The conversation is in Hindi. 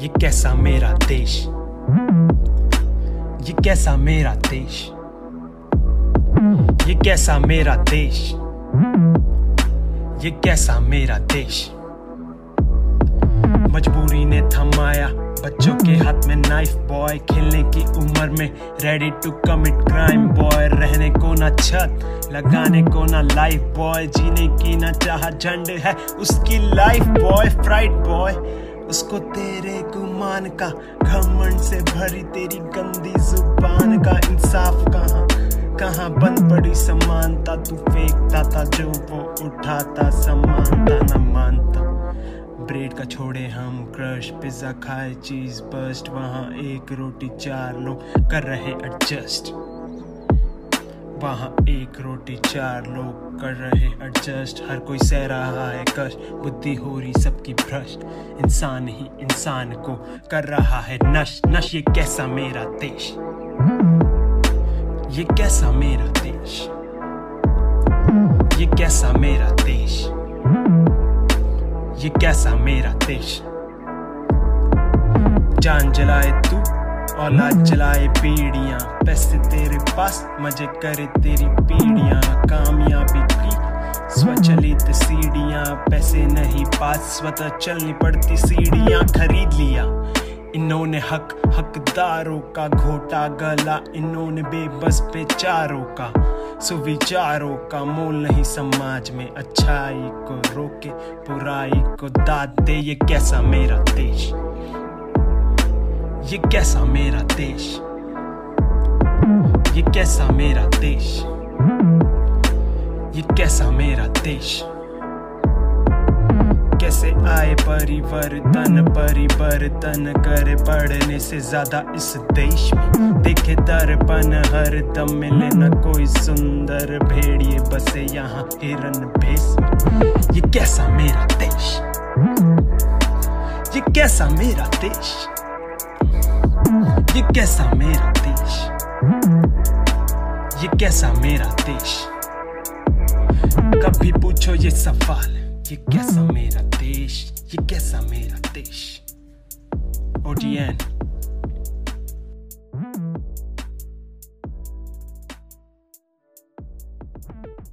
ये कैसा मेरा देश? ये कैसा मेरा देश? ये कैसा मेरा देश? ये कैसा मेरा देश? मजबूरी ने थमाया। बच्चों के हाथ में नाइफ बॉय खेलने की उम्र में ready to commit crime boy रहने को ना छत, लगाने को ना लाइफ बॉय जीने की ना चाह, झंड है उसकी लाइफ बॉय फ्राइट बॉय उसको तेरे गुमान का घमंड से भरी तेरी गंदी ज़ुबान का इंसाफ कहाँ कहाँ बंद पड़ी समानता? तू फेंकता था जो वो उठाता, समानता न मानता। ब्रेड का छोड़े हम, क्रश, पिज्जा खाए, चीज़ बस्ट, वहाँ एक रोटी, चार लोग कर रहे एडजस्ट वहाँ एक रोटी, चार लोग कर रहे एडजस्ट हर कोई सह रहा है कष्ट बुद्धि हो रही सबकी भ्रष्ट। इंसान ही इंसान को कर रहा है नश। नश, ये कैसा मेरा देश? ये कैसा मेरा देश? ये कैसा मेरा ये कैसा मेरा देश? जान जलाए तू औलाद जलाए पीढ़ियाँ। पैसे तेरे पास मज़े करे तेरी पीढ़ियाँ। कामयाबी की स्वचलित सीढ़ियाँ। पैसे नहीं पास स्वतः चलनी पड़ती सीढ़ियाँ। खरीद लिया इन्होंने हक, हकदारों का घोटा गला, इन्होंने बेबस पे चारों का, सुविचारों का मोल नहीं समाज में। अच्छाई को रोके, बुराई को दाद दे, ये कैसा मेरा देश? ये कैसा मेरा देश? ये कैसा मेरा देश? ये कैसा मेरा देश? आए परिवर्तन परिवर्तन करे बढ़ने से ज़्यादा इस देश में। देखे दर्पण हर दम मिले न कोई सुंदर भेड़िए, बसे यहाँ हिरन भेस। में ये कैसा मेरा देश? ये कैसा मेरा देश? ये कैसा मेरा देश? ये कैसा मेरा देश? कभी पूछो ये सवाल। ये कैसा मेरा देश ये कैसा मेरा देश ओटीएन